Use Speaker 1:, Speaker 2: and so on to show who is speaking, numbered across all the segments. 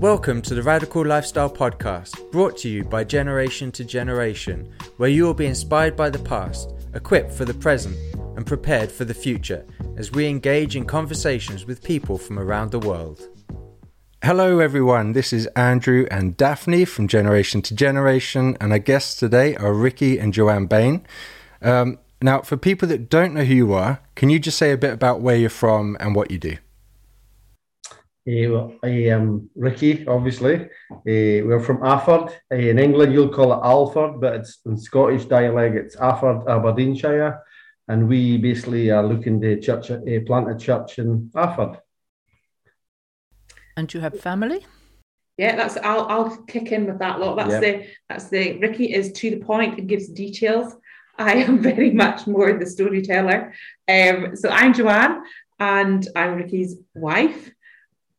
Speaker 1: Welcome to the Radical Lifestyle Podcast, brought to you by Generation to Generation, where you will be inspired by the past, equipped for the present, and prepared for the future as we engage in conversations with people from around the world. Hello, everyone. This is Andrew and Daphne from Generation to Generation, and our guests today are Ricky and Joanne Bain. Um, now, for people that don't know who you are, can you just say a bit about where you're from and what you do?
Speaker 2: Uh, well, I am Ricky, obviously. Uh, we're from Afford. Uh, in England, you'll call it Alford, but it's in Scottish dialect, it's Afford, Aberdeenshire. And we basically are looking to church, uh, plant a church in Afford.
Speaker 3: And you have family?
Speaker 4: Yeah, that's I'll I'll kick in with that lot. That's yep. the that's the Ricky is to the point and gives details. I am very much more the storyteller. Um, so I'm Joanne and I'm Ricky's wife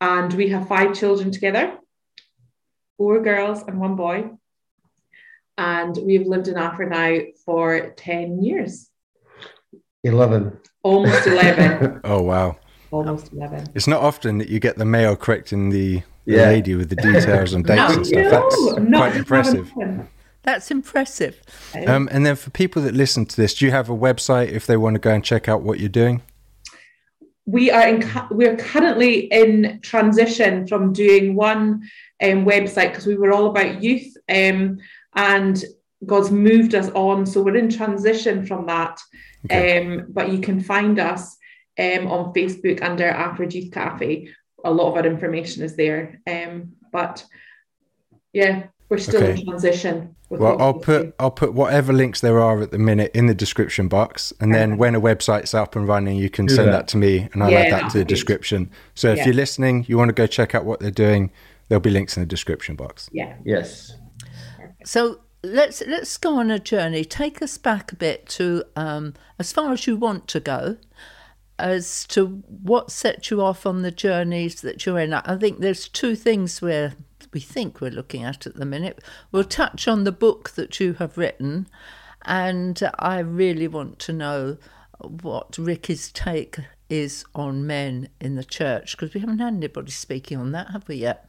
Speaker 4: and we have five children together four girls and one boy. And we've lived in Afford now for 10 years.
Speaker 2: 11.
Speaker 4: Almost 11.
Speaker 1: oh, wow.
Speaker 4: Almost 11.
Speaker 1: It's not often that you get the male correct in the yeah. lady with the details and dates no, and stuff. That's no, quite impressive.
Speaker 3: That's impressive.
Speaker 1: Um, and then for people that listen to this, do you have a website if they want to go and check out what you're doing?
Speaker 4: We are in, we're currently in transition from doing one um, website because we were all about youth um, and God's moved us on. So we're in transition from that. Okay. Um, but you can find us um, on Facebook under Afford Youth Cafe. A lot of our information is there. Um, but yeah, we're still okay. in transition.
Speaker 1: Well, I'll put I'll put whatever links there are at the minute in the description box, and then when a website's up and running, you can send that. that to me, and I'll yeah, add that to the description. So if yeah. you're listening, you want to go check out what they're doing, there'll be links in the description box.
Speaker 4: Yeah.
Speaker 2: Yes.
Speaker 3: So let's let's go on a journey. Take us back a bit to um, as far as you want to go, as to what set you off on the journeys that you're in. I think there's two things we're we think we're looking at at the minute. We'll touch on the book that you have written, and I really want to know what Ricky's take is on men in the church because we haven't had anybody speaking on that, have we yet?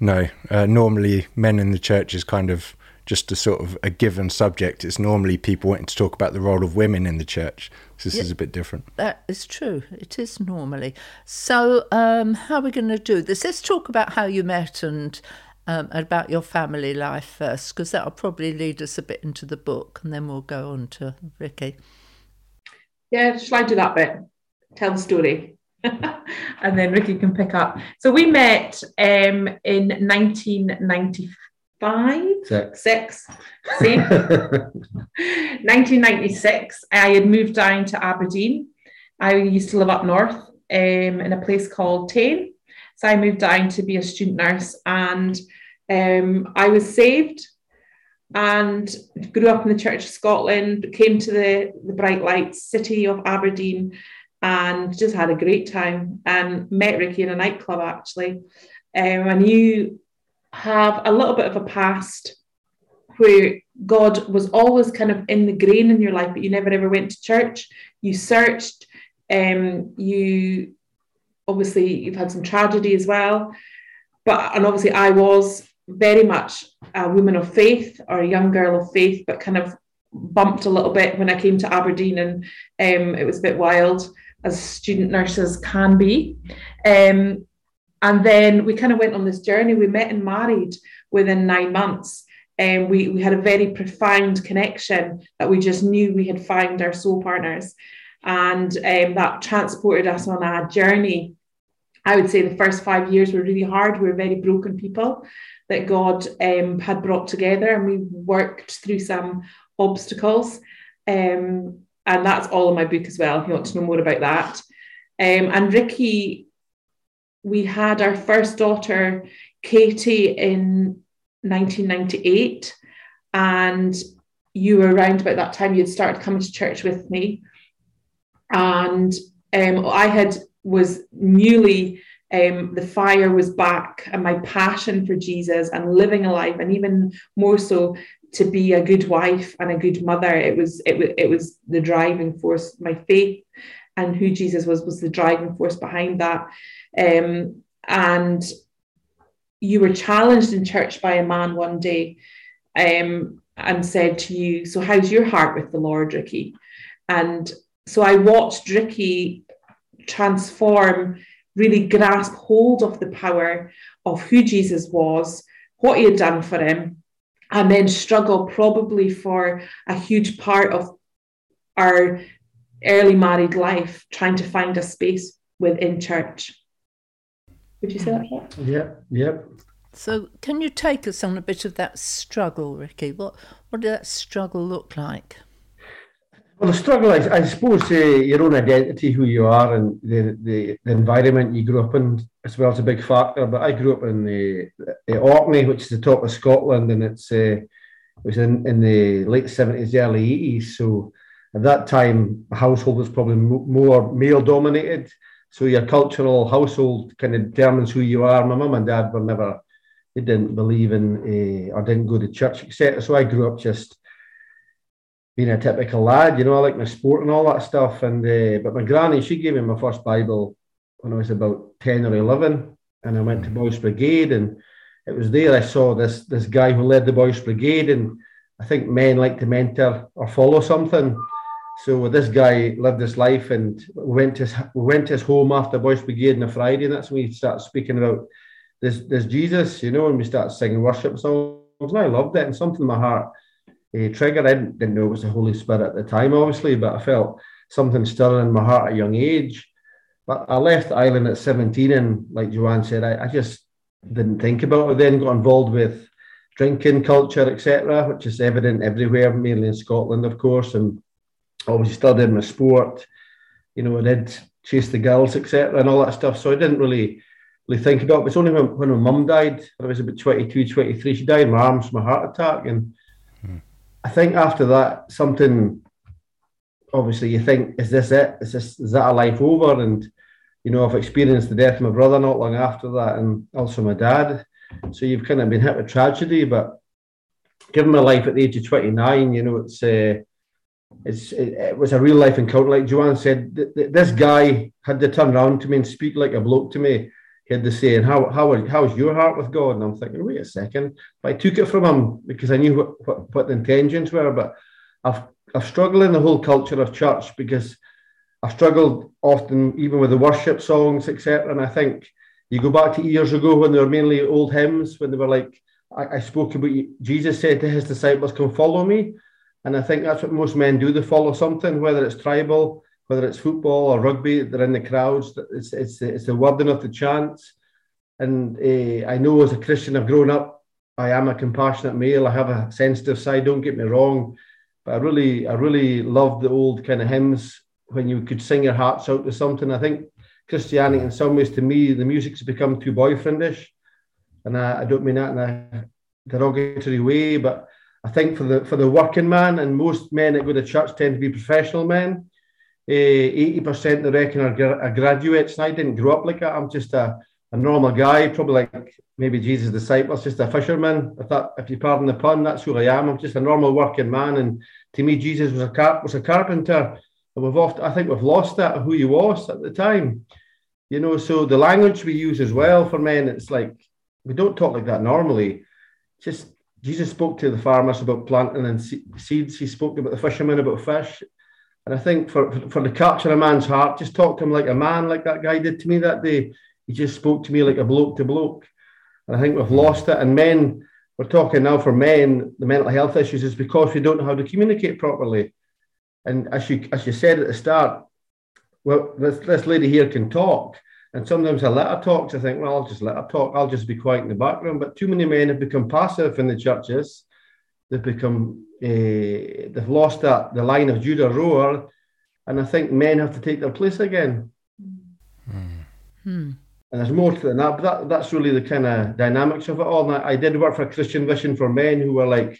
Speaker 1: No. Uh, normally, men in the church is kind of just a sort of a given subject. It's normally people wanting to talk about the role of women in the church. So this yeah, is a bit different.
Speaker 3: That is true. It is normally. So, um, how are we going to do this? Let's talk about how you met and um, about your family life first, because that'll probably lead us a bit into the book, and then we'll go on to Ricky.
Speaker 4: Yeah, shall I do that bit? Tell the story. and then Ricky can pick up. So we met um, in 1995 five, six, six see? 1996, I had moved down to Aberdeen. I used to live up north um, in a place called Tain. So I moved down to be a student nurse and um, I was saved and grew up in the Church of Scotland, came to the, the bright lights city of Aberdeen and just had a great time and met Ricky in a nightclub actually. Um, I knew have a little bit of a past where God was always kind of in the grain in your life, but you never ever went to church. You searched, um, you obviously you've had some tragedy as well. But and obviously I was very much a woman of faith or a young girl of faith, but kind of bumped a little bit when I came to Aberdeen and um, it was a bit wild as student nurses can be. Um, and then we kind of went on this journey. We met and married within nine months. And we, we had a very profound connection that we just knew we had found our soul partners. And um, that transported us on a journey. I would say the first five years were really hard. We were very broken people that God um, had brought together, and we worked through some obstacles. Um, and that's all in my book as well, if you want to know more about that. Um, and Ricky we had our first daughter, Katie, in 1998. And you were around about that time, you'd started coming to church with me. And um, I had was newly um, the fire was back and my passion for Jesus and living a life, and even more so to be a good wife and a good mother. It was it was it was the driving force. My faith and who Jesus was was the driving force behind that. Um, and you were challenged in church by a man one day um, and said to you, So, how's your heart with the Lord, Ricky? And so I watched Ricky transform, really grasp hold of the power of who Jesus was, what he had done for him, and then struggle probably for a huge part of our early married life trying to find a space within church. Would you say that?
Speaker 2: Yep, yep.
Speaker 3: So, can you take us on a bit of that struggle, Ricky? What what did that struggle look like?
Speaker 2: Well, the struggle, I, I suppose, uh, your own identity, who you are, and the, the, the environment you grew up in, as well, is a big factor. But I grew up in the, the Orkney, which is the top of Scotland, and it's uh, it was in, in the late seventies, early eighties. So at that time, the household was probably more male dominated. So your cultural household kind of determines who you are. My mum and dad were never, they didn't believe in uh, or didn't go to church, etc. So I grew up just being a typical lad, you know, I like my sport and all that stuff. And uh, but my granny, she gave me my first Bible when I was about ten or eleven, and I went to Boys Brigade, and it was there I saw this this guy who led the Boys Brigade, and I think men like to mentor or follow something. So this guy lived his life, and went to his, went his home after Boys Brigade on a Friday, and that's when we started speaking about this this Jesus, you know, and we started singing worship songs. And I loved it, and something in my heart uh, trigger. I didn't, didn't know it was the Holy Spirit at the time, obviously, but I felt something stirring in my heart at a young age. But I left the island at 17, and like Joanne said, I, I just didn't think about it. Then got involved with drinking culture, etc., which is evident everywhere, mainly in Scotland, of course, and obviously still did my sport. You know, I did chase the girls, etc., and all that stuff. So I didn't really really think about it. It's only when, when my mum died, I was about 22, 23, she died in my arms from a heart attack. And hmm. I think after that, something obviously you think, is this it? Is this is that a life over? And you know, I've experienced the death of my brother not long after that, and also my dad. So you've kind of been hit with tragedy, but given my life at the age of 29, you know, it's uh, it's it, it, was a real life encounter. Like Joanne said, th- th- this guy had to turn around to me and speak like a bloke to me. He had to say, "And how how how's your heart with God?" And I'm thinking, wait a second. But I took it from him because I knew what, what, what the intentions were. But I've I've struggled in the whole culture of church because I've struggled often even with the worship songs, etc. And I think you go back to years ago when they were mainly old hymns, when they were like, I, I spoke about Jesus said to his disciples, "Come follow me." And I think that's what most men do. They follow something, whether it's tribal, whether it's football or rugby. They're in the crowds. It's it's it's the wording of the chants. And uh, I know as a Christian, I've grown up. I am a compassionate male. I have a sensitive side. Don't get me wrong, but I really I really love the old kind of hymns when you could sing your hearts out to something. I think Christianity, in some ways, to me, the music's become too boyfriendish, and I, I don't mean that in a derogatory way, but I think for the for the working man and most men that go to church tend to be professional men. Eh, eighty uh, percent, they reckon, are, are graduates. And I didn't grow up like that. I'm just a, a normal guy, probably like maybe Jesus' disciples, just a fisherman. If that, if you pardon the pun, that's who I am. I'm just a normal working man. And to me, Jesus was a car- was a carpenter. And we've often, I think, we've lost that who he was at the time. You know, so the language we use as well for men, it's like we don't talk like that normally. Just Jesus spoke to the farmers about planting and seeds. He spoke about the fishermen about fish. And I think for, for the capture of a man's heart, just talk to him like a man, like that guy did to me that day. He just spoke to me like a bloke to bloke. And I think we've lost it. And men, we're talking now for men, the mental health issues is because we don't know how to communicate properly. And as you as you said at the start, well, this, this lady here can talk. And sometimes I let her talk to think, well, I'll just let her talk. I'll just be quiet in the background. But too many men have become passive in the churches. They've become, uh, they've lost that the lion of Judah roar. And I think men have to take their place again. Hmm. And there's more to that. But that, that's really the kind of dynamics of it all. And I, I did work for Christian Vision for Men who were like,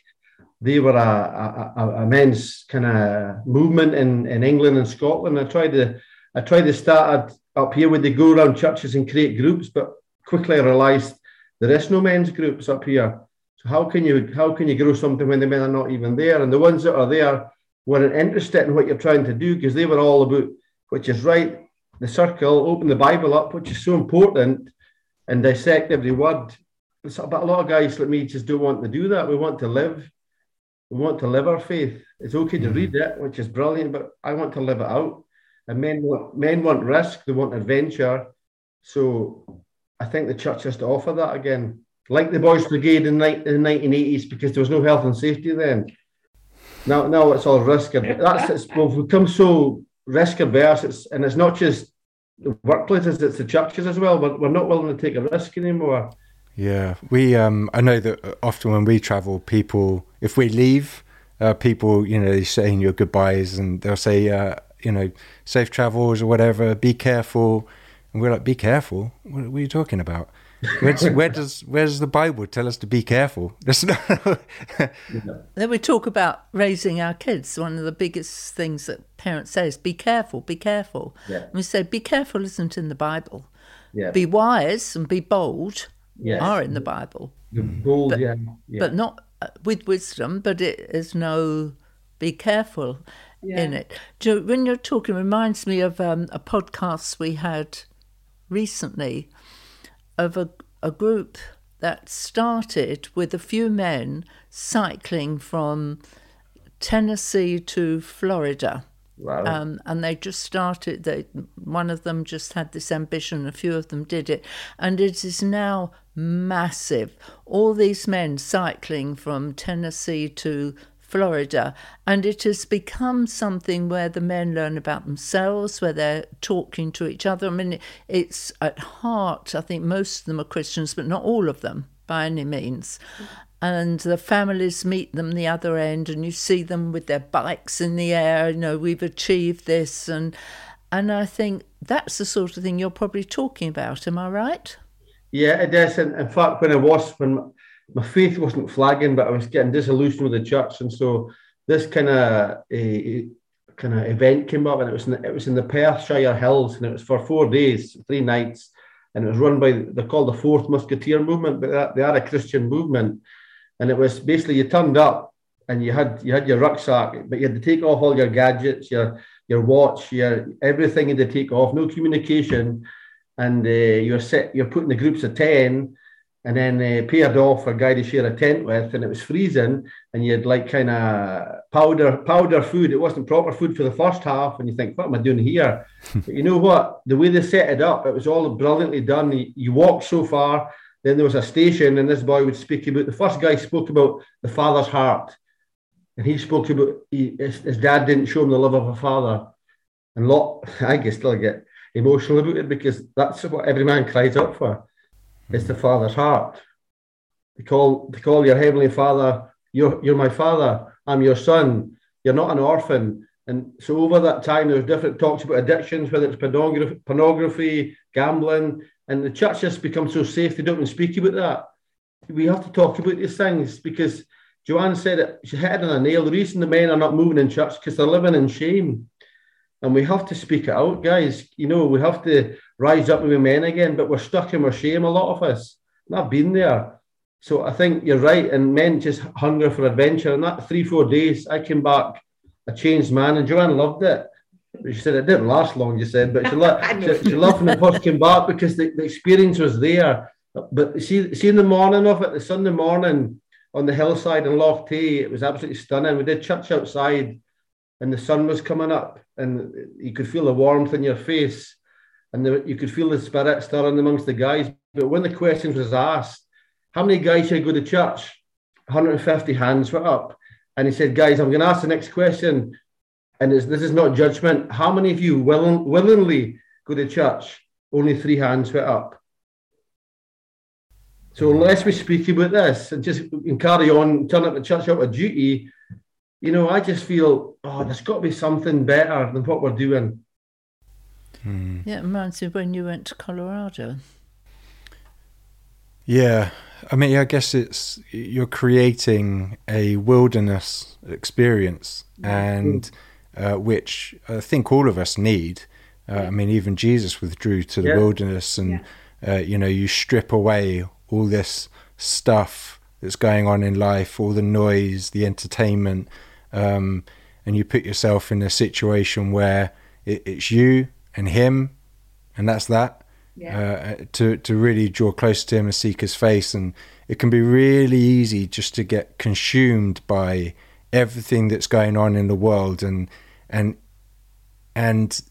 Speaker 2: they were a, a, a men's kind of movement in, in England and Scotland. I tried to I tried to start up here where they go around churches and create groups, but quickly I realised there is no men's groups up here. So how can you how can you grow something when the men are not even there? And the ones that are there weren't interested in what you're trying to do because they were all about which is right, the circle, open the Bible up, which is so important, and dissect every word. but a lot of guys like me just don't want to do that. We want to live. We want to live our faith. It's okay to read mm-hmm. it, which is brilliant, but I want to live it out. And men want men want risk. They want adventure. So I think the church has to offer that again, like the Boys Brigade in, the nineteen eighties, because there was no health and safety then. Now, now it's all risk. That's it's, we've become so risk averse. It's and it's not just the workplaces; it's the churches as well. But we're not willing to take a risk anymore.
Speaker 1: Yeah, we. Um, I know that often when we travel, people, if we leave, uh, people, you know, they saying your goodbyes, and they'll say, uh, you know, safe travels or whatever. Be careful, and we're like, be careful. What, what are you talking about? Where's, where does where does the Bible tell us to be careful?
Speaker 3: then we talk about raising our kids. One of the biggest things that parents say is be careful, be careful.
Speaker 2: Yeah.
Speaker 3: we say be careful isn't in the Bible.
Speaker 2: Yeah.
Speaker 3: Be wise and be bold
Speaker 2: Yes.
Speaker 3: are in the Bible,
Speaker 2: The bold,
Speaker 3: But-
Speaker 2: yeah, yeah.
Speaker 3: but not uh, with wisdom. But it is no be careful in it. Do you- when you're talking, it reminds me of um, a podcast we had recently of a, a group that started with a few men cycling from Tennessee to Florida.
Speaker 2: wow.
Speaker 3: Um, and they just started. They, one of them just had this ambition. A few of them did it, and it is now massive. All these men cycling from Tennessee to Florida, and it has become something where the men learn about themselves, where they're talking to each other. I mean, it's at heart. I think most of them are Christians, but not all of them by any means and the families meet them the other end and you see them with their bikes in the air you know we've achieved this and and i think that's the sort of thing you're probably talking about am i right
Speaker 2: Yeah, it is. In fact, when I was, when my, faith wasn't flagging, but I was getting disillusioned with the church, and so this kind of a kind of event came up, and it was in, it was in the Perthshire Hills, and it was for four days, three nights, and it was run by they're called the Fourth Musketeer Movement, but they- are a Christian movement, and it was basically you turned up and you had you had your rucksack, but you had to take off all your gadgets, your your watch, your everything had to take off, no communication. And uh, you're set, you're put in the groups of 10 and then uh, paired off a guy to share a tent with and it was freezing and you had like kind of powder powder food. It wasn't proper food for the first half and you think what am i doing here? But you know what? The way they set it up it was all brilliantly done. You, you walked so far then there was a station and this boy would speak about the first guy spoke about the father's heart. And he spoke about he, his, his dad didn't show him the love of a father. And lot i can still get emotional about it because that's what every man cries out for. It's the father's heart. They call they call your heavenly father, you're you're my father, I'm your son, you're not an orphan. And so over that time there's different talks about addictions, whether it's pornography, pornography, gambling, and the church has become so safe they don't even speak about that. We have to talk about these things because Joanne said it, she hit it on a nail. The reason the men are not moving in church because they're living in shame and we have to speak it out, guys. You know, we have to rise up with men again, but we're stuck in our shame, a lot of us. And I've been there. So I think you're right, and men just hunger for adventure. And that three, four days, I came back a changed man, and Joanne loved it. She said it didn't last long, you said, but she, lo- she, she loved when it first came back because the, the experience was there. But see, see in the morning of it, the Sunday morning on the hillside in Loch Tay, it was absolutely stunning. We did church outside and the sun was coming up and you could feel the warmth in your face and you could feel the spirit stirring amongst the guys. But when the questions was asked, how many guys should go to church? 150 hands went up. And he said, guys, I'm going to ask the next question. And this is not judgment. How many of you willing, willingly go to church? Only three hands went up. So unless we speak about this and just and carry on, turn up the church out of duty, you know, I just feel, oh, there's got to be something better than what we're doing.
Speaker 3: Yeah it reminds me of when you went to colorado.
Speaker 1: Yeah, I mean, I guess it's you're creating a wilderness experience, and uh, which I think all of us need. Uh, I mean, even Jesus withdrew to the
Speaker 2: Yeah.
Speaker 1: wilderness, and uh, you know, you strip away all this stuff that's going on in life, all the noise, the entertainment, um, and you put yourself in a situation where it, it's you and him, and that's that. yeah. uh, to to really draw close to Him and seek His face. And it can be really easy just to get consumed by everything that's going on in the world, and and and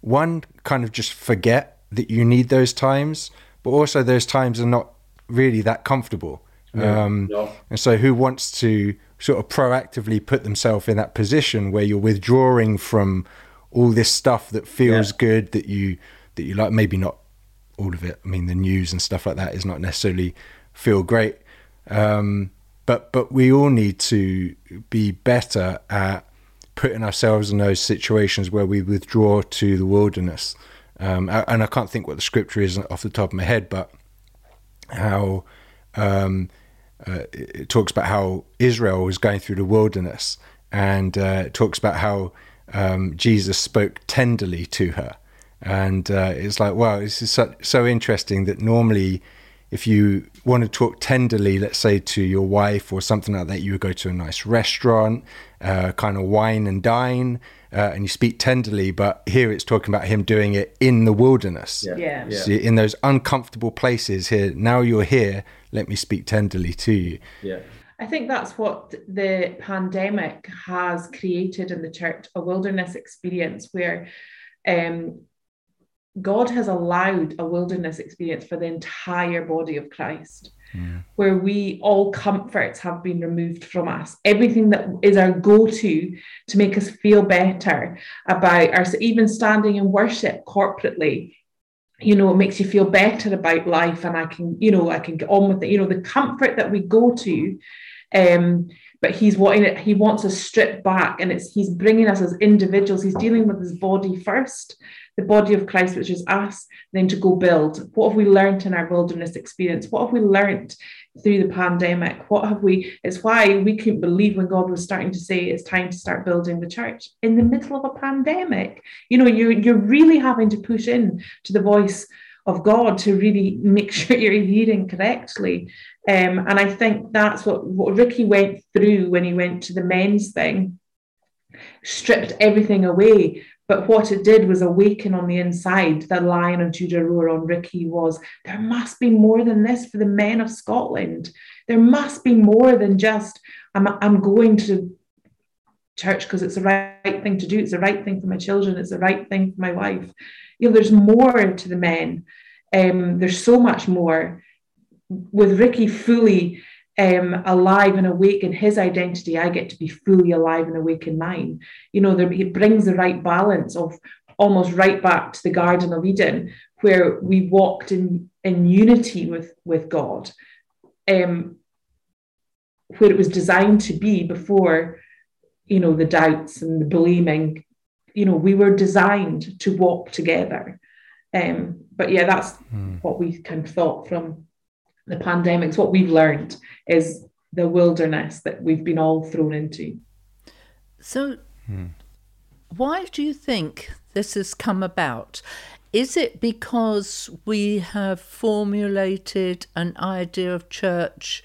Speaker 1: one kind of just forget that you need those times, but also those times are not really that comfortable. Yeah, um, no. And so, who wants to sort of proactively put themselves in that position where you're withdrawing from all this stuff that feels yeah. good that you that you like? Maybe not all of it. I mean, the news and stuff like that is not necessarily feel great, um, but but we all need to be better at putting ourselves in those situations where we withdraw to the wilderness. Um, and I can't think what the scripture is off the top of my head, but how um, uh, it talks about how Israel was going through the wilderness, and uh, it talks about how um, Jesus spoke tenderly to her, and uh, it's like, wow, this is so, so interesting that normally, if you want to talk tenderly, let's say to your wife or something like that, you would go to a nice restaurant, uh, kind of wine and dine, uh, and you speak tenderly. But here it's talking about him doing it in the wilderness.
Speaker 4: Yeah. yeah.
Speaker 1: So in those uncomfortable places here, now you're here, let me speak tenderly to you.
Speaker 2: Yeah.
Speaker 4: I think that's what the pandemic has created in the church a wilderness experience where um, God has allowed a wilderness experience for the entire body of Christ, yeah. where we all comforts have been removed from us. Everything that is our go to to make us feel better about our, even standing in worship corporately. You know, it makes you feel better about life, and I can, you know, I can get on with it. You know, the comfort that we go to um, but he's wanting it, he wants us stripped back, and it's he's bringing us as individuals. He's dealing with his body first, the body of Christ, which is us, then to go build. What have we learned in our wilderness experience? What have we learned through the pandemic? What have we? It's why we couldn't believe when God was starting to say it's time to start building the church in the middle of a pandemic. You know, you're you're really having to push in to the voice of God to really make sure you're hearing correctly. Um, and I think that's what, what Ricky went through when he went to the men's thing, stripped everything away, but what it did was awaken on the inside. The lion of Judah roar on Ricky was there must be more than this for the men of Scotland. There must be more than just I'm, I'm going to church because it's the right thing to do. It's the right thing for my children. It's the right thing for my wife. You know, there's more to the men. Um, there's so much more. With Ricky fully um, alive and awake in his identity, I get to be fully alive and awake in mine. You know, there, it brings the right balance of almost right back to the Garden of Eden, where we walked in, in unity with, with God, um, where it was designed to be before, you know, the doubts and the blaming. You know, we were designed to walk together. Um, but yeah, that's mm. what we kind of thought from the pandemics, what we've learned is the wilderness that we've been all thrown into.
Speaker 3: So, hmm. why do you think this has come about? Is it because we have formulated an idea of church?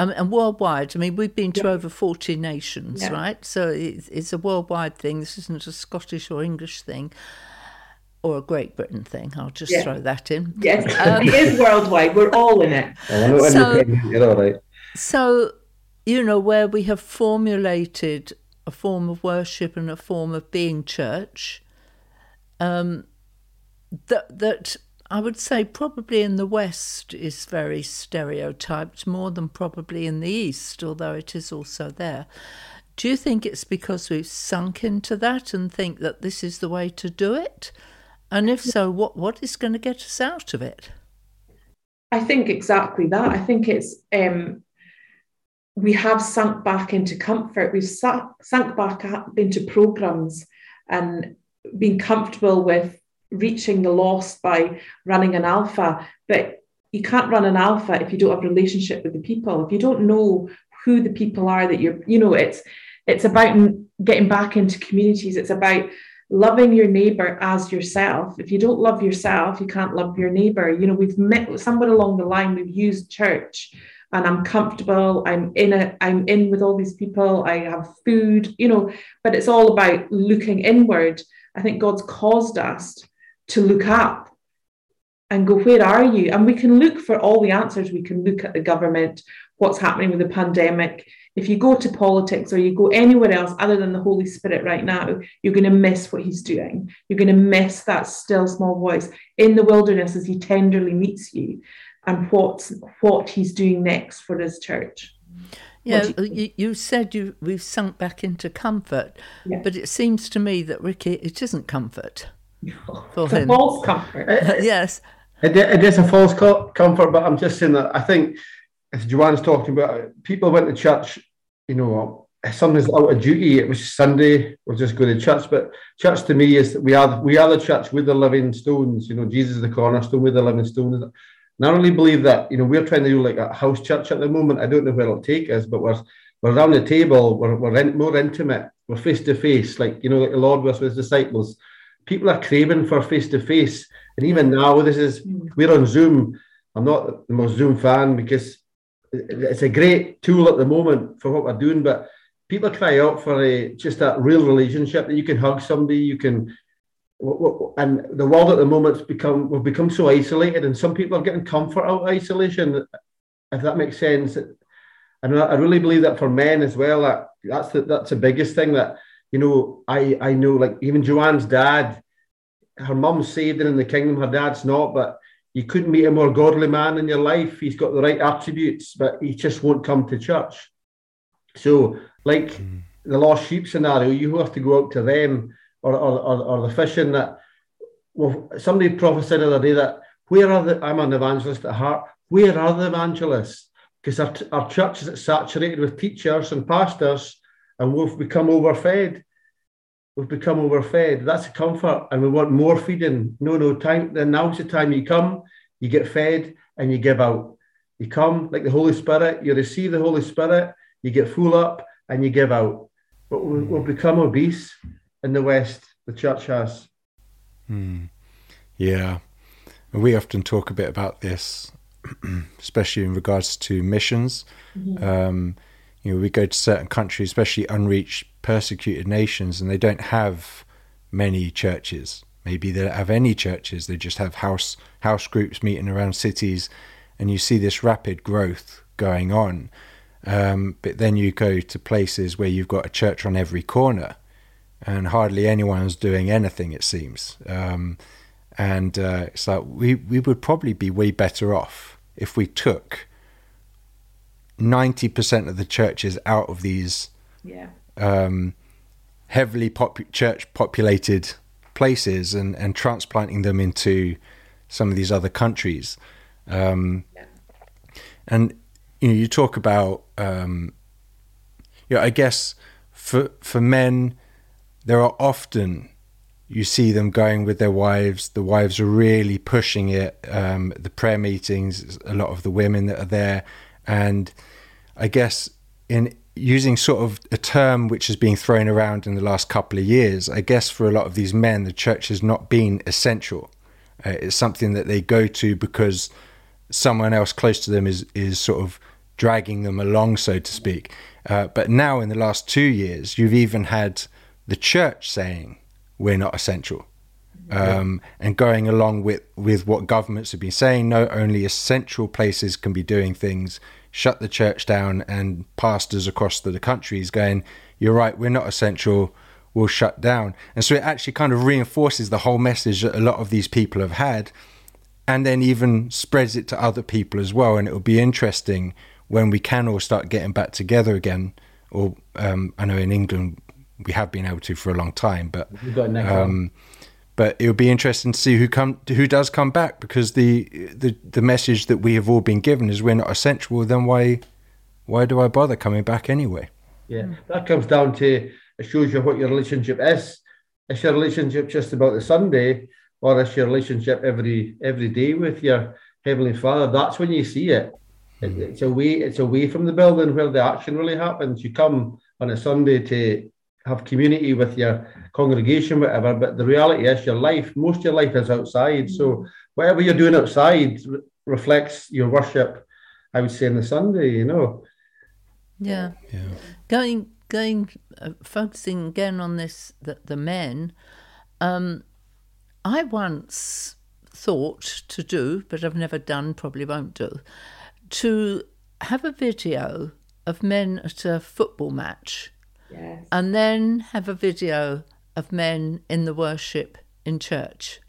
Speaker 3: Um, and worldwide, I mean, we've been to yeah. over 40 nations, yeah. right? So it's, it's a worldwide thing. This isn't a Scottish or English thing or a Great Britain thing. I'll just yeah. throw that in.
Speaker 4: Yes, um, it is worldwide. We're all in it.
Speaker 3: so, right. so, you know, where we have formulated a form of worship and a form of being church, um, that that I would say probably in the West is very stereotyped more than probably in the East, although it is also there. Do you think it's because we've sunk into that and think that this is the way to do it? And if so, what, what is going to get us out of it?
Speaker 4: I think exactly that. I think it's um, we have sunk back into comfort. We've sunk, sunk back into programs and being comfortable with reaching the lost by running an alpha. But you can't run an alpha if you don't have a relationship with the people. If you don't know who the people are that you're, you know, it's it's about getting back into communities. It's about loving your neighbor as yourself. If you don't love yourself, you can't love your neighbor. You know, we've met somewhere along the line, we've used church and I'm comfortable. I'm in it, I'm in with all these people, I have food, you know, but it's all about looking inward. I think God's caused us to look up and go, where are you? And we can look for all the answers. We can look at the government, what's happening with the pandemic. If you go to politics or you go anywhere else other than the Holy Spirit right now, you're going to miss what he's doing. You're going to miss that still small voice in the wilderness as he tenderly meets you and what's what he's doing next for his church.
Speaker 3: Yeah, you, you, said you we've sunk back into comfort, yeah. but it seems to me that Ricky, it isn't comfort
Speaker 4: for it's him. false comfort.
Speaker 3: yes,
Speaker 2: it, it is a false comfort, but I'm just saying that I think as Joanne's talking about, people went to church, you know, sometimes out of duty. It was Sunday, we'll just go to church. But church to me is that we are we are the church with the living stones. You know, Jesus is the cornerstone with the living stones. And I really believe that, you know, we're trying to do like a house church at the moment. I don't know where it'll take us, but we're we're around the table, we're, we're in, more intimate, we're face to face, like, you know, like the Lord was with his disciples. People are craving for face to face. And even now, this is, mm. we're on Zoom. I'm not the most Zoom fan because it's a great tool at the moment for what we're doing, but people cry out for a, just that real relationship that you can hug somebody, you can and the world at the moment has become we've become so isolated, and some people are getting comfort out of isolation, if that makes sense. And I really believe that for men as well, that that's the, that's the biggest thing that you know. I I know like even Joanne's dad, her mum's saved in the kingdom, her dad's not, but you couldn't meet a more godly man in your life. He's got the right attributes, but he just won't come to church. So, like mm. the lost sheep scenario, you have to go out to them or, or, or, the fishing that well somebody prophesied the other day that where are the I'm an evangelist at heart where are the evangelists because our, our church is saturated with teachers and pastors and we've become overfed we've become overfed that's a comfort and we want more feeding no no time then now's the time you come you get fed and you give out you come like the holy spirit you receive the holy spirit you get full up and you give out but we've become obese in the West, the church has.
Speaker 1: Hmm. Yeah. We often talk a bit about this, especially in regards to missions. Mm-hmm. Um, you know, we go to certain countries, especially unreached, persecuted nations, and they don't have many churches. Maybe they don't have any churches. They just have house house groups meeting around cities, and you see this rapid growth going on. Um, but then you go to places where you've got a church on every corner, and hardly anyone's doing anything, it seems. Um, and uh, it's like we, we would probably be way better off if we took 90% of the churches out of these
Speaker 4: yeah.
Speaker 1: um, heavily pop- church populated places and, and transplanting them into some of these other countries. Um, yeah. And you know, you talk about, um, you know, I guess for for men, there are often you see them going with their wives. The wives are really pushing it. Um, the prayer meetings, a lot of the women that are there, and I guess in using sort of a term which is being thrown around in the last couple of years, I guess for a lot of these men, the church has not been essential. Uh, it's something that they go to because someone else close to them is is sort of dragging them along, so to speak. Uh, but now, in the last two years, you've even had the church saying we're not essential. Um, and going along with, with what governments have been saying, no, only essential places can be doing things, shut the church down, and pastors across the, the countries going, You're right, we're not essential, we'll shut down. And so it actually kind of reinforces the whole message that a lot of these people have had, and then even spreads it to other people as well. And it will be interesting when we can all start getting back together again. Or um, I know in England we have been able to for a long time. But um, but it would be interesting to see who come who does come back because the the the message that we have all been given is we're not essential. Then why why do I bother coming back anyway?
Speaker 2: Yeah, that comes down to it shows you what your relationship is. Is your relationship just about the Sunday, or is your relationship every every day with your heavenly Father? That's when you see it. hmm. it's away. It's away from the building where the action really happens. You come on a Sunday to have community with your congregation, whatever. But the reality is, your life, most of your life is outside. So whatever you're doing outside re- reflects your worship. I would say on the Sunday, you know.
Speaker 3: Yeah. Yeah. Going, going, uh, focusing again on this, the, the men. Um, I once thought to do, but I've never done, probably won't do, to have a video of men at a football match
Speaker 4: Yes.
Speaker 3: and then have a video of men in the worship in church.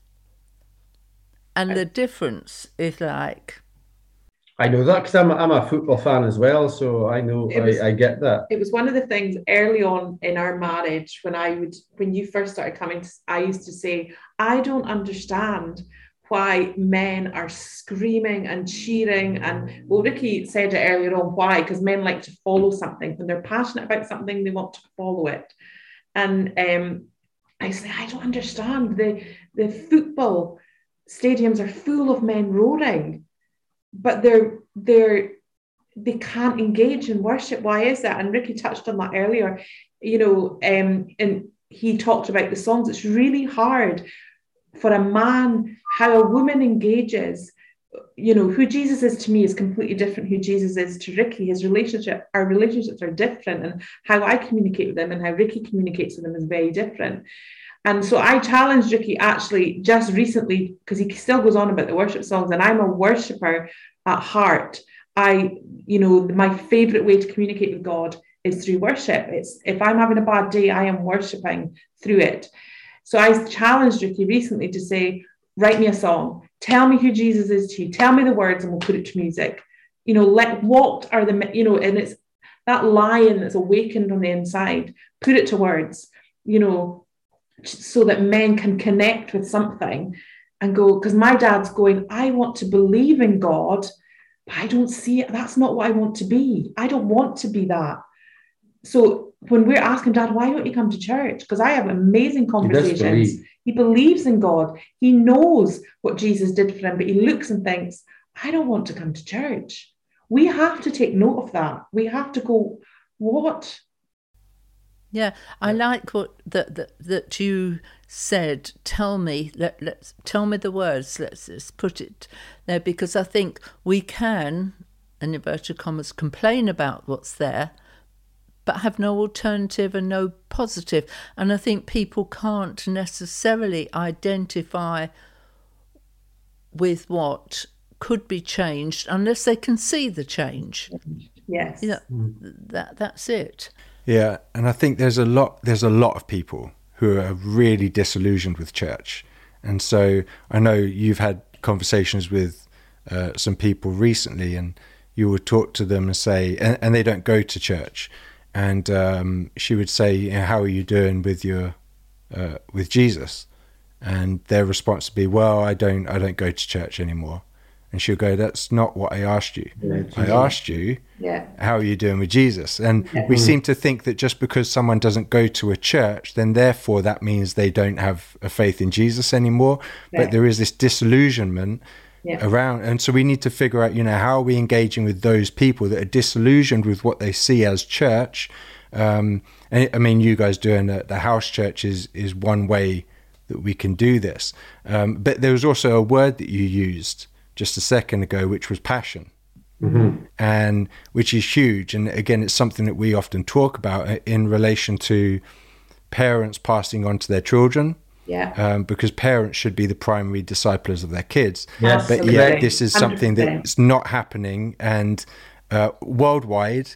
Speaker 3: And the difference is like,
Speaker 2: I know that because I'm, a- I'm a football fan as well, so I know
Speaker 4: was-
Speaker 2: I, I get that.
Speaker 4: it was one of the things early on in our marriage when I would when you first started coming I used to say I don't understand why men are screaming and cheering and well Ricky said it earlier on why because men like to follow something when they're passionate about something they want to follow it and um I say I don't understand the the football stadiums are full of men roaring but they're they're they can't engage in worship. Why is that? And Ricky touched on that earlier. You know, um, and he talked about the songs. It's really hard for a man how a woman engages. You know, who Jesus is to me is completely different. Who Jesus is to Ricky, his relationship, our relationships are different, and how I communicate with them and how Ricky communicates with them is very different. And so I challenged Ricky actually just recently because he still goes on about the worship songs, and I'm a worshiper at heart. I, you know, my favorite way to communicate with God is through worship. It's if I'm having a bad day, I am worshiping through it. So I challenged Ricky recently to say, write me a song, tell me who Jesus is to you, tell me the words, and we'll put it to music. You know, let what are the you know, and it's that lion that's awakened on the inside, put it to words, you know, so that men can connect with something and go, because my dad's going, I want to believe in God but I don't see it. That's not what I want to be. I don't want to be that. So when we're asking Dad, why don't you come to church? Because I have amazing conversations.
Speaker 2: believe.
Speaker 4: He believes in God. He knows what Jesus did for him, but he looks and thinks, I don't want to come to church. We have to take note of that. We have to go, what?
Speaker 3: yeah, I like what that that, that you said. Tell me, let let's tell me the words. Let's, let's put it there because I think we can, in inverted commas, complain about what's there, but have no alternative and no positive. And I think people can't necessarily identify with what could be changed unless they can see the change.
Speaker 4: Yes.
Speaker 3: You know, that that's it.
Speaker 1: Yeah, and I think there's a lot there's a lot of people who are really disillusioned with church, and so I know you've had conversations with uh, some people recently, and you would talk to them and say, and, and they don't go to church, and um, she would say, "How are you doing with your uh, with Jesus?" And their response would be, "Well, I don't I don't go to church anymore," and she'll go, "That's not what I asked you.
Speaker 2: Yeah,
Speaker 1: I asked you."
Speaker 4: Yeah.
Speaker 1: how are you doing with Jesus? And we seem to think that just because someone doesn't go to a church, then therefore that means they don't have a faith in Jesus anymore.
Speaker 4: Yeah.
Speaker 1: But there is this disillusionment
Speaker 4: Yeah.
Speaker 1: around. And so we need to figure out, you know, how are we engaging with those people that are disillusioned with what they see as church? Um, and I mean, you guys doing the, the house church is, is one way that we can do this. Um, but there was also a word that you used just a second ago, which was passion and which is huge. And again, it's something that we often talk about in relation to parents passing on to their children,
Speaker 4: Yeah.
Speaker 1: um, because parents should be the primary disciplers of their kids.
Speaker 2: Yes,
Speaker 1: But
Speaker 4: Absolutely.
Speaker 1: yet, this is something
Speaker 4: 100%.
Speaker 1: that's not happening and uh, worldwide.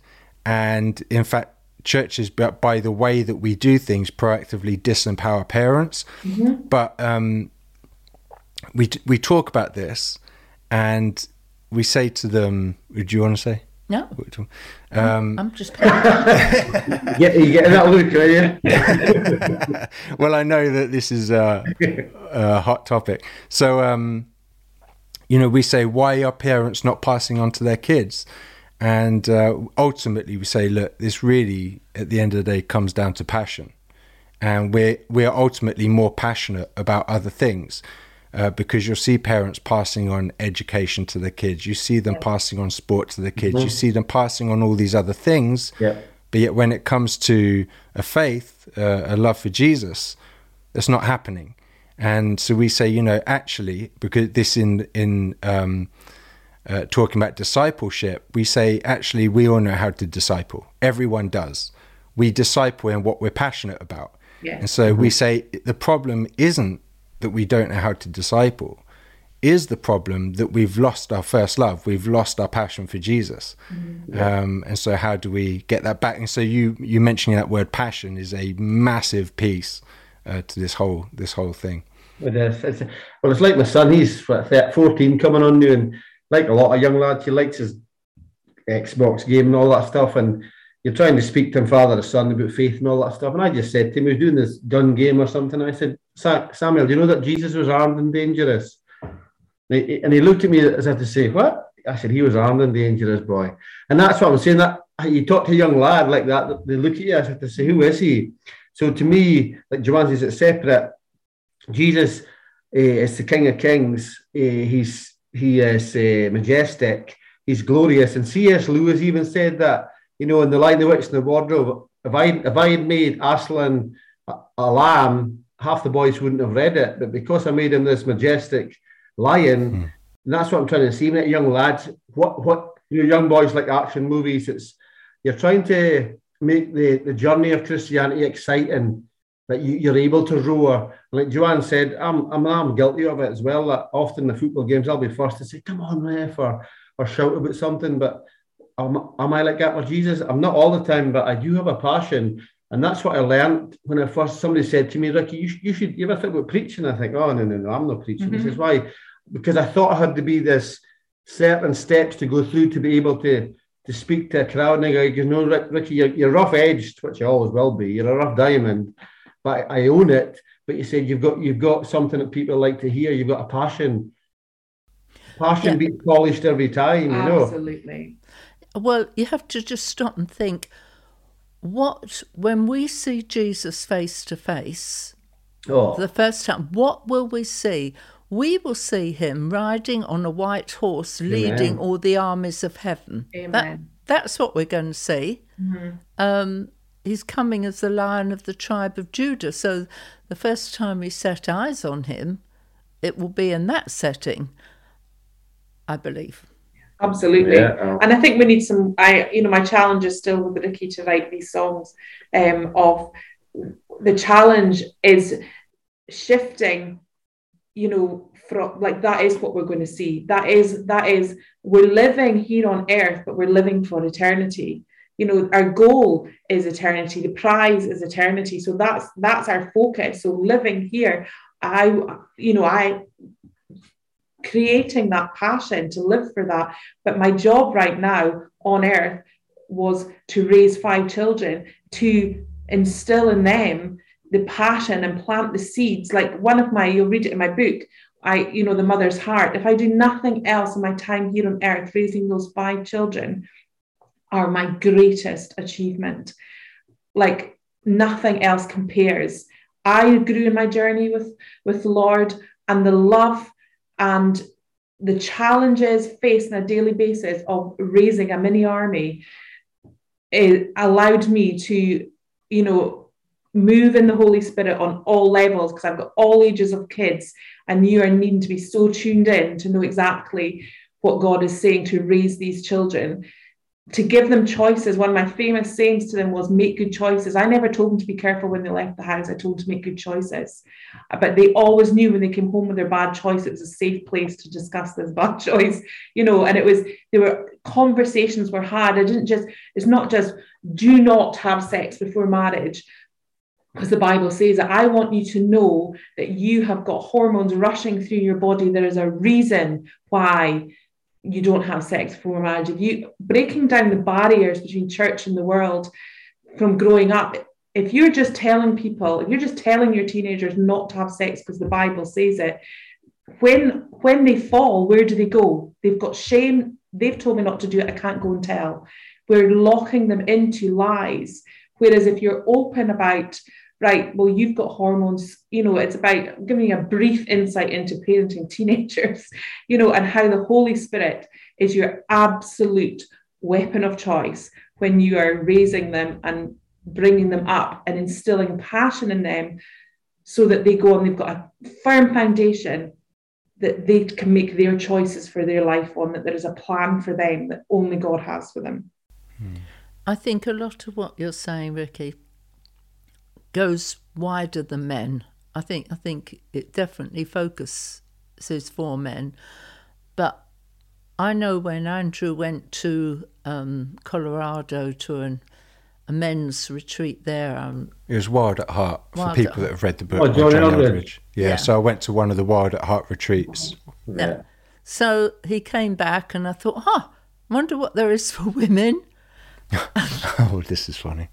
Speaker 1: And in fact, churches, but by the way that we do things, proactively disempower parents. But um, we we talk about this, and we say to them, "Would you want to say?"
Speaker 3: No,
Speaker 1: Um,
Speaker 3: I'm just.
Speaker 2: Yeah, you getting that look, are you?
Speaker 1: well, I know that this is a, a hot topic. So, um, you know, we say, why are parents not passing on to their kids? And uh, ultimately, we say, look, this really, at the end of the day, comes down to passion. And we're, we're ultimately more passionate about other things. Uh, because you'll see parents passing on education to their kids, you see them passing on sport to their kids, you see them passing on all these other things.
Speaker 2: Yeah.
Speaker 1: But yet, when it comes to a faith, uh, a love for Jesus, that's not happening. And so we say, you know, actually, because this in in um, uh, talking about discipleship, we say actually we all know how to disciple. Everyone does. We disciple in what we're passionate about.
Speaker 4: Yeah.
Speaker 1: And so we say the problem isn't that we don't know how to disciple. is the problem that we've lost our first love we've lost our passion for jesus mm-hmm. um, and so how do we get that back and so you you mentioning that word passion is a massive piece uh, to this whole this whole thing
Speaker 2: it is. It's, well, it's like my son. He's what, 14 coming on new, and like a lot of young lads, he likes his Xbox game and all that stuff. And you're trying to speak to him, father or son, about faith and all that stuff. And I just said to him, he was doing this gun game or something. I said, Samuel, do you know that Jesus was armed and dangerous? And he looked at me as if to say, What? I said, He was armed and dangerous, boy. And that's what I'm saying. That you talk to a young lad like that, they look at you as if to say, Who is he? So to me, like Joanne says, it's separate. Jesus uh, is the King of Kings. Uh, he's he is uh, majestic. He's glorious. And C.S. Lewis even said that, you know, in the the Witch, and the Wardrobe. If I if I had made Aslan a, a lamb, half the boys wouldn't have read it. But because I made him this majestic lion, and that's what I'm trying to see. When young lads, what what you know, young boys like action movies. It's you're trying to make the, the journey of Christianity exciting that you, are able to roar. Like Joanne said, I'm, I'm, I'm guilty of it as well. That often the football games, I'll be first to say, come on, ref, or, or shout about something. But am, am I like that with Jesus? I'm not all the time, but I do have a passion. And that's what I learned when I first, somebody said to me, Ricky, you, you should, you ever think about preaching? I think, oh, no, no, no, I'm not preaching. Mm-hmm. This is why, because I thought I had to be this certain steps to go through to be able to to speak to a crowd and I go, you know, Ricky, you're, you're rough edged, which you always will be. You're a rough diamond but I own it. But you said you've got you've got something that people like to hear. You've got a passion. Passion yeah. being polished every time. You
Speaker 4: know. Absolutely.
Speaker 3: Well, you have to just stop and think. What when we see Jesus face to face, oh. the first time, what will we see? we will see him riding on a white horse, leading Amen. all the armies of heaven.
Speaker 4: Amen.
Speaker 3: That, that's what we're going to see. Mm-hmm. Um, he's coming as the lion of the tribe of Judah. So the first time we set eyes on him, it will be in that setting, I believe.
Speaker 4: Absolutely. Yeah. And I think we need some I you know, my challenge is still with the Ricky to write these songs um, of the challenge is shifting, you know, from like that is what we're going to see. That is that is we're living here on earth, but we're living for eternity you know our goal is eternity the prize is eternity so that's that's our focus so living here i you know i creating that passion to live for that but my job right now on earth was to raise five children to instill in them the passion and plant the seeds like one of my you'll read it in my book I, you know, the mother's heart. If I do nothing else in my time here on earth, raising those five children, are my greatest achievement. Like nothing else compares. I grew in my journey with, with the Lord and the love and the challenges faced on a daily basis of raising a mini army it allowed me to, you know, move in the Holy Spirit on all levels because I've got all ages of kids, and you are needing to be so tuned in to know exactly what God is saying to raise these children to give them choices. One of my famous sayings to them was make good choices. I never told them to be careful when they left the house. I told them to make good choices. Uh, but they always knew when they came home with their bad choice, it was a safe place to discuss this bad choice, you know, and it was, there were conversations were had. I didn't just, it's not just do not have sex before marriage. Because the Bible says that I want you to know that you have got hormones rushing through your body. There is a reason why you don't have sex before marriage, if you breaking down the barriers between church and the world from growing up, if you're just telling people, if you're just telling your teenagers not to have sex because the Bible says it, when when they fall, where do they go? They've got shame. They've told me not to do it. I can't go and tell. We're locking them into lies. Whereas if you're open about right, well, you've got hormones, you know, it's about giving a brief insight into parenting teenagers, you know, and how the Holy Spirit is your absolute weapon of choice when you are raising them and bringing them up and instilling passion in them so that they go and they've got a firm foundation that they can make their choices for their life on, that there is a plan for them that only God has for them. Hmm.
Speaker 3: I think a lot of what you're saying, Ricky, goes wider than men. I think I think it definitely focuses there's four men. But I know when Andrew went to um, Colorado to an, a men's retreat there. Um,
Speaker 1: It was Wild at Heart for
Speaker 3: Wild
Speaker 1: people
Speaker 3: at
Speaker 1: that have read the book.
Speaker 2: Oh, John
Speaker 1: John
Speaker 2: Eldredge.
Speaker 1: Eldredge. Yeah,
Speaker 3: Yeah.
Speaker 1: so I went to one of the Wild at Heart retreats.
Speaker 3: yeah. So he came back, and I thought, huh, wonder what there is for women.
Speaker 1: oh, this is funny.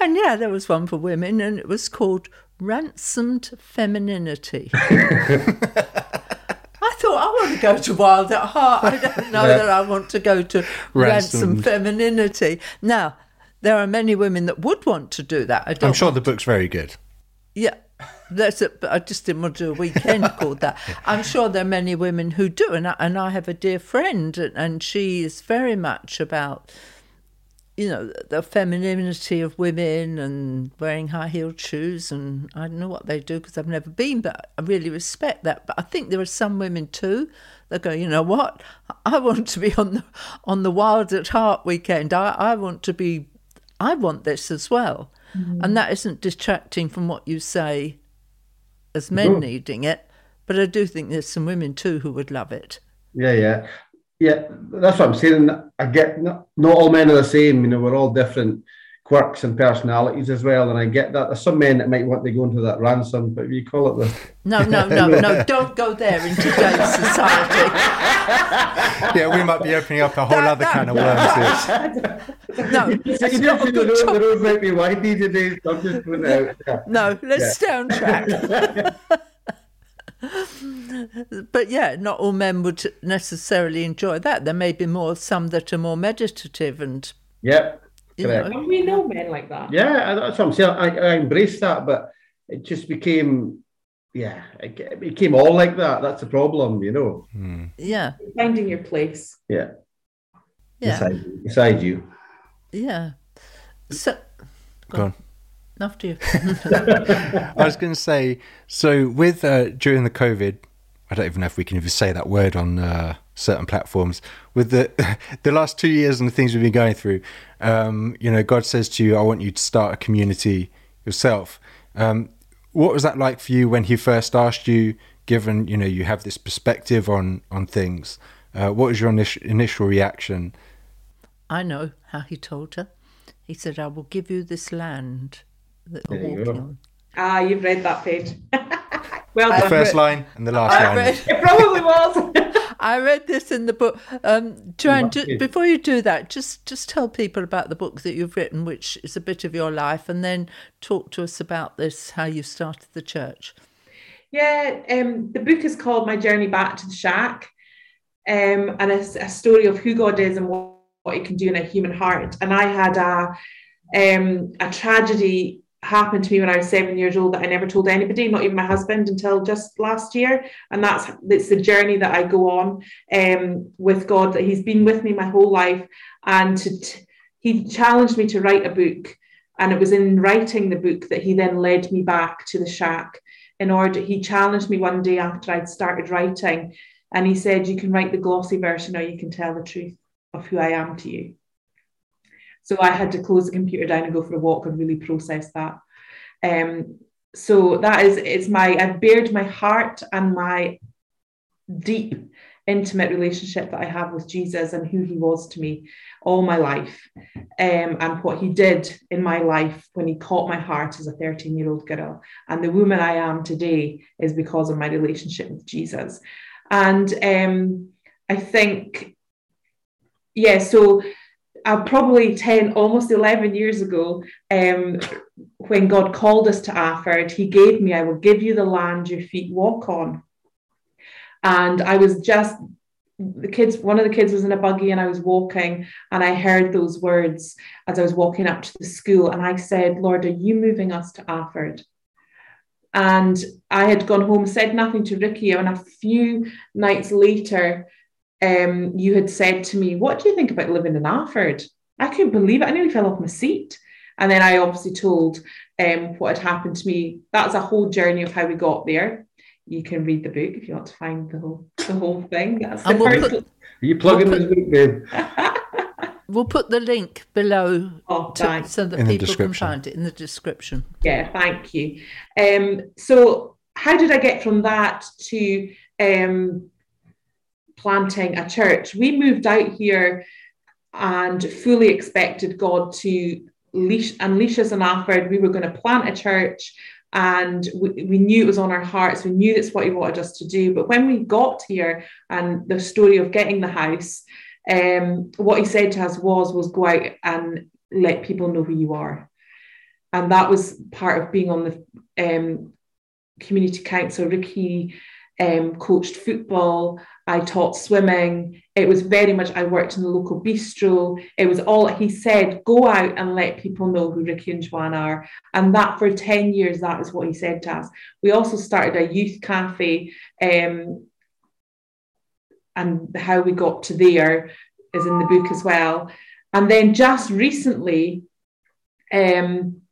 Speaker 3: And yeah, there was one for women, and it was called Ransomed Femininity. I thought, I want to go to Wild at Heart. I don't know that I want to go to Ransomed
Speaker 1: Ransomed.
Speaker 3: Femininity. Now, there are many women that would want to do that. I
Speaker 1: I'm sure the book's very good.
Speaker 3: Yeah, that's it. But I just didn't want to do a weekend called that. I'm sure there are many women who do, and I, and I have a dear friend, and, and she is very much about, you know, the femininity of women and wearing high heeled shoes, and I don't know what they do because I've never been, but I really respect that. But I think there are some women too that go, you know what, I want to be on the on the Wild at Heart weekend. I, I want to be, I want this as well. Mm-hmm. And that isn't distracting from what you say as men needing it, but I do think there's some women too who would love it.
Speaker 2: Yeah, yeah, yeah. That's what I'm saying. I get not, not all men are the same. You know, we're all different quirks and personalities as well. And I get that. There's some men that might want to go into that ransom, but you call it the
Speaker 3: No, no, no, no, don't go there in today's society.
Speaker 1: Yeah, we might be opening up a whole other kind of worms here.
Speaker 3: No,
Speaker 2: you
Speaker 3: it's
Speaker 2: just
Speaker 3: not a
Speaker 2: the
Speaker 3: good
Speaker 2: road, the road might be windy today. So I'm just putting it out. there.
Speaker 3: No, let's
Speaker 2: Yeah.
Speaker 3: stay on track. but yeah, not all men would necessarily enjoy that. There may be more some that are more meditative and
Speaker 2: Yep.
Speaker 3: you
Speaker 2: Correct.
Speaker 3: know.
Speaker 4: And we know men like that.
Speaker 2: Yeah, that's what I'm saying. I, I embraced that, but it just became, yeah, it it became all like that. That's the problem, you know. Hmm.
Speaker 3: Yeah,
Speaker 4: Finding your place.
Speaker 2: Yeah.
Speaker 3: yeah,
Speaker 2: Beside, beside you.
Speaker 3: yeah. So
Speaker 1: Go on.
Speaker 3: After you.
Speaker 1: I was going to say, so with uh, during the COVID, I don't even know if we can even say that word on uh, certain platforms. With the the last two years and the things we've been going through, um, you know, God says to you, "I want you to start a community yourself." Um, what was that like for you when He first asked you? Given you know you have this perspective on on things, uh, what was your initial initial reaction?
Speaker 3: I know how he told her. He said, I will give you this land that you're walking on.
Speaker 4: Ah, you've read that page. well the.
Speaker 1: First line and the last
Speaker 3: I
Speaker 1: line.
Speaker 3: read,
Speaker 4: It probably was.
Speaker 3: I read this in the book. Um, Joanne,
Speaker 2: that's
Speaker 3: ju- before you do that, just just tell people about the book that you've written, which is a bit of your life, and then talk to us about this, how you started the church.
Speaker 4: Yeah, um, the book is called My Journey Back to the Shack, um, and it's a story of who God is and what, what He can do in a human heart. And I had a um, a tragedy happen to me when I was seven years old that I never told anybody, not even my husband, until just last year. And that's it's the journey that I go on um, with God. That He's been with me my whole life, and t- He challenged me to write a book. And it was in writing the book that He then led me back to the shack in order he challenged me one day after I'd started writing and he said you can write the glossy version or you can tell the truth of who I am to you so I had to close the computer down and go for a walk and really process that um so that is it's my I've bared my heart and my deep intimate relationship that I have with Jesus and who he was to me all my life um, and what he did in my life when he caught my heart as a 13 year old girl and the woman I am today is because of my relationship with Jesus. And um, I think, yeah, so uh, probably 10, almost 11 years ago, um, when God called us to Alford, he gave me, I will give you the land your feet walk on. And I was just, the kids, one of the kids was in a buggy and I was walking and I heard those words as I was walking up to the school. And I said, Lord, are you moving us to Alford? And I had gone home, said nothing to Ricky. And a few nights later, um, you had said to me, What do you think about living in Alford? I couldn't believe it. I nearly fell off my seat. And then I obviously told um, what had happened to me. That's a whole journey of how we got there. You can read the book if you want to find the whole the whole thing. That's the
Speaker 3: we'll
Speaker 4: first.
Speaker 3: put-
Speaker 2: Are you plugging this book, babe?
Speaker 3: We'll put the link below
Speaker 4: oh,
Speaker 3: to, so that
Speaker 1: In
Speaker 3: people can find it in the description.
Speaker 4: Yeah, thank you. Um, so how did I get from that to um, planting a church. We moved out here and fully expected God to leash, unleash us in Alford. We were going to plant a church and we, we knew it was on our hearts. We knew that's what He wanted us to do. But when we got here and the story of getting the house, um, what He said to us was, was go out and let people know who you are. And that was part of being on the um, community council. Ricky um, coached football. I taught swimming. It was very much, I worked in the local bistro. It was all, he said, go out and let people know who Ricky and Joanne are. And that for 10 years, that is what he said to us. We also started a youth cafe. Um, and how we got to there is in the book as well. And then just recently, um,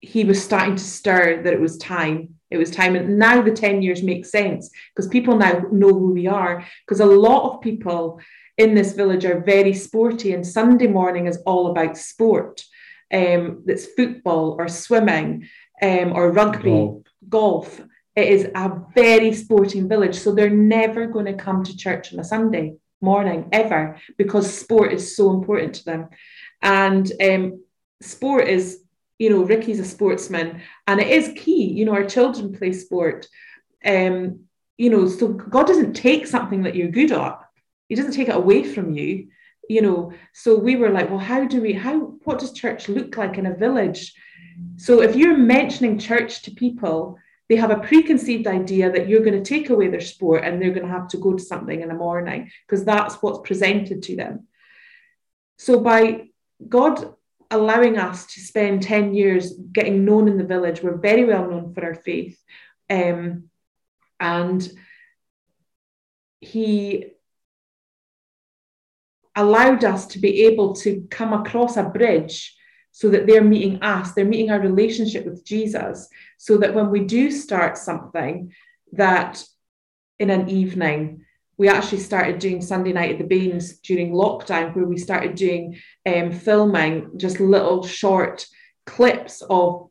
Speaker 4: he was starting to stir that it was time it was time. And now the 10 years makes sense because people now know who we are. Because a lot of people in this village are very sporty, and Sunday morning is all about sport. Um, that's football or swimming um, or rugby, golf. golf. It is a very sporting village. So they're never going to come to church on a Sunday morning ever because sport is so important to them. And um, sport is you know, Ricky's a sportsman, and it is key. You know, our children play sport. Um, you know, so God doesn't take something that you're good at. He doesn't take it away from you. You know, so we were like, well, how do we? How? What does church look like in a village? So if you're mentioning church to people, they have a preconceived idea that you're going to take away their sport and they're going to have to go to something in the morning because that's what's presented to them. So by God allowing us to spend 10 years getting known in the village. We're very well known for our faith. Um, and he allowed us to be able to come across a bridge so that they're meeting us, they're meeting our relationship with Jesus, so that when we do start something, that in an evening, we actually started doing Sunday night at the Beans during lockdown, where we started doing um, filming just little short clips of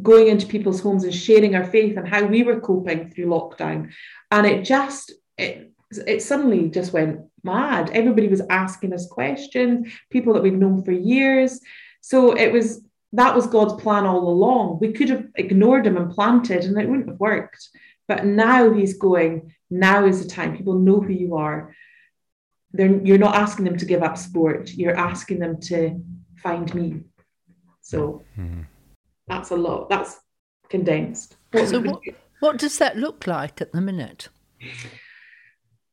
Speaker 4: going into people's homes and sharing our faith and how we were coping through lockdown. And it just, it, it suddenly just went mad. Everybody was asking us questions, people that we've known for years. So it was, that was God's plan all along. We could have ignored him and planted and it wouldn't have worked. But now he's going, now is the time. People know who you are. They're, you're not asking them to give up sport, you're asking them to find me. So mm-hmm. that's a lot. That's condensed.
Speaker 3: What so, what, what does that look like at the minute?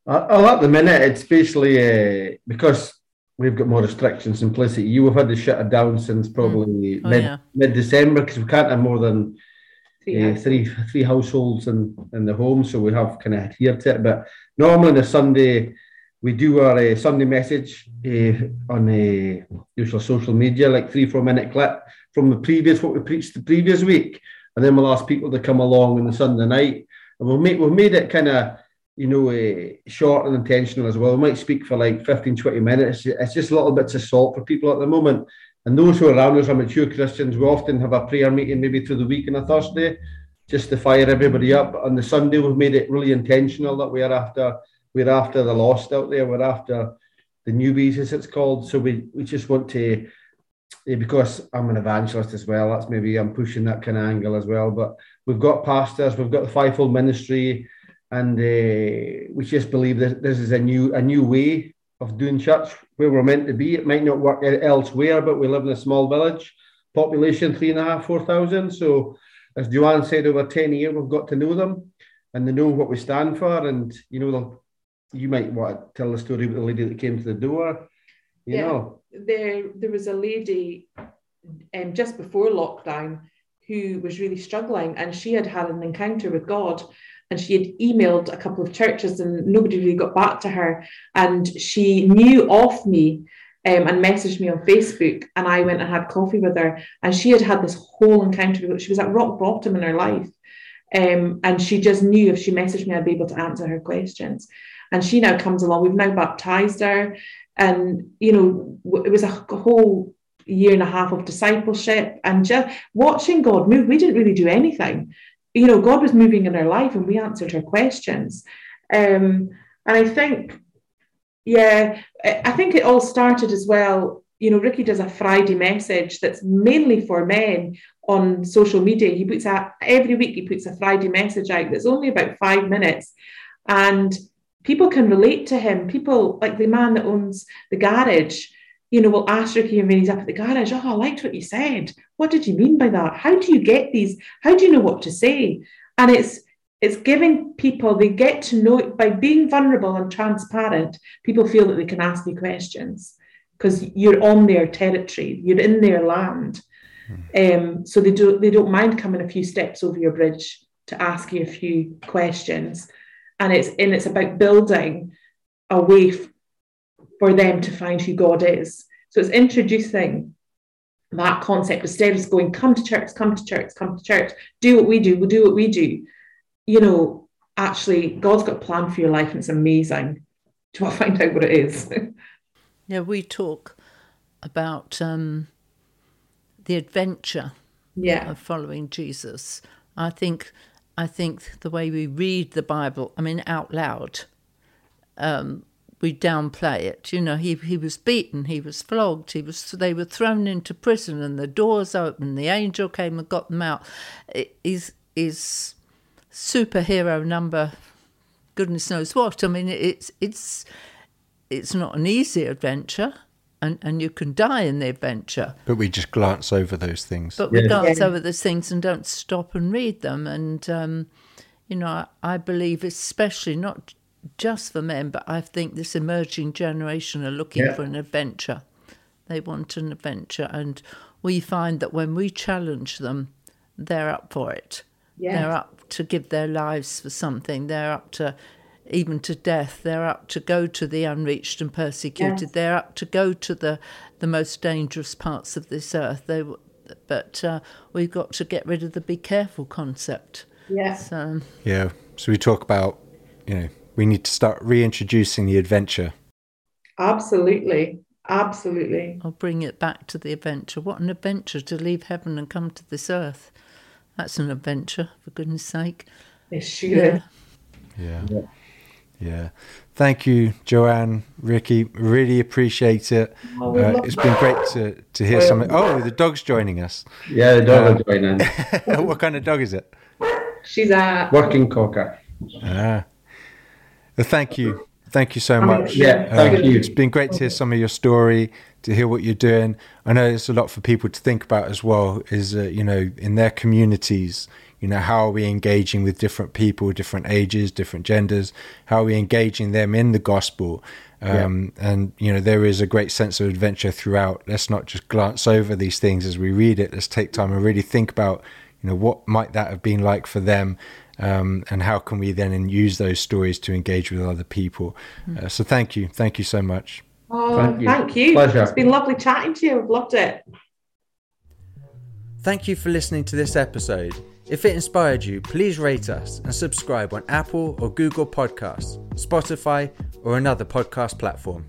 Speaker 2: Uh, at the minute, it's basically uh, because we've got more restrictions in place. You have had to shut it down since probably mm. oh, mid yeah. mid December because we can't have more than uh, three three households in, in the home, so we have kind of adhered to it. But normally on a Sunday, we do our uh, Sunday message uh, on uh, usual social media, like three four minute clip from the previous what we preached the previous week, and then we'll ask people to come along on the Sunday night, and we'll make we've made it kind of you know uh, short and intentional as well. We might speak for like 15, 20 minutes. It's just a little bits of salt for people at the moment. And those who are around us are mature Christians. We often have a prayer meeting maybe through the week on a Thursday, just to fire everybody up. On the Sunday, we've made it really intentional that we're after we're after the lost out there. We're after the newbies, as it's called. So we, we just want to eh, because I'm an evangelist as well. That's maybe I'm pushing that kind of angle as well. But we've got pastors, we've got the fivefold ministry, and uh, we just believe that this is a new a new way of doing church where we're meant to be. It might not work elsewhere, but we live in a small village, population three and a half, four thousand. So, as Joanne said, over 10 years, we've got to know them and they know what we stand for. And, you know, you might want to tell the story about the lady that came to the door. You yeah, know,
Speaker 4: there, there was a lady um, just before lockdown who was really struggling and she had had an encounter with God and she had emailed a couple of churches and nobody really got back to her. And she knew of me um, and messaged me on Facebook. And I went and had coffee with her. And she had had this whole encounter. She was at rock bottom in her life. Um, and she just knew if she messaged me, I'd be able to answer her questions. And she now comes along. We've now baptized her. And, you know, it was a whole year and a half of discipleship and just watching God move. We didn't really do anything you know, God was moving in her life and we answered her questions. Um, and I think, yeah, I think it all started as well. You know, Ricky does a Friday message that's mainly for men on social media. He puts out every week, he puts a Friday message out that's only about five minutes. And people can relate to him. People like the man that owns the garage, you know, will ask Ricky when he's up at the garage, Oh, I liked what you said. What did you mean by that? How do you get these? How do you know what to say? And it's it's giving people they get to know it by being vulnerable and transparent people feel that they can ask you questions because you're on their territory you're in their land mm. um, so they do they don't mind coming a few steps over your bridge to ask you a few questions and it's and it's about building a way f- for them to find who god is so it's introducing that concept instead of going come to church come to church come to church do what we do we'll do what we do you know, actually, God's got a plan for your life and it's amazing. Do I find out what it is?
Speaker 3: yeah, we talk about um, the adventure
Speaker 4: yeah.
Speaker 3: of following Jesus. I think I think the way we read the Bible, I mean, out loud, um, we downplay it. You know, he he was beaten, he was flogged, he was they were thrown into prison, and the doors opened. The angel came and got them out. It is is superhero number, goodness knows what. I mean, it's it's it's not an easy adventure. And, and you can die in the adventure.
Speaker 1: But we just glance over those things.
Speaker 3: But we glance over those things and don't stop and read them. And, um, you know, I, I believe, especially not just for men, but I think this emerging generation are looking yeah. for an adventure. They want an adventure. And we find that when we challenge them, they're up for it. Yeah. They're up to give their lives for something. They're up to even to death. They're up to go to the unreached and persecuted. Yes. They're up to go to the the most dangerous parts of this earth. They, but uh, we've got to get rid of the be careful concept.
Speaker 4: Yeah.
Speaker 3: So,
Speaker 1: yeah. So we talk about, you know, we need to start reintroducing the adventure.
Speaker 4: Absolutely. Absolutely.
Speaker 3: I'll bring it back to the adventure. What an adventure to leave heaven and come to this earth. That's an adventure, for goodness sake.
Speaker 4: Yes, yeah.
Speaker 1: yeah. Yeah. Yeah. Thank you, Joanne, Ricky. Really appreciate it. Oh, uh, it's been great to, to hear something. Oh, the dog's joining us.
Speaker 2: Yeah, the dog um, is joining.
Speaker 1: what kind of dog is it?
Speaker 4: She's a
Speaker 2: working cocker.
Speaker 1: Ah. Well, thank you. Thank you so much.
Speaker 2: Yeah, thank um, you.
Speaker 1: It's been great to hear some of your story, to hear what you're doing. I know it's a lot for people to think about as well. Is uh, you know in their communities, you know how are we engaging with different people, different ages, different genders? How are we engaging them in the gospel? Um, yeah. And you know there is a great sense of adventure throughout. Let's not just glance over these things as we read it. Let's take time and really think about you know what might that have been like for them um, and how can we then use those stories to engage with other people? Mm. Uh, so thank you, thank you so much.
Speaker 4: Oh, thank you. Thank you. Pleasure. It's been lovely chatting to you. I've loved it.
Speaker 1: Thank you for listening to this episode. If it inspired you, please rate us and subscribe on Apple or Google Podcasts, Spotify, or another podcast platform.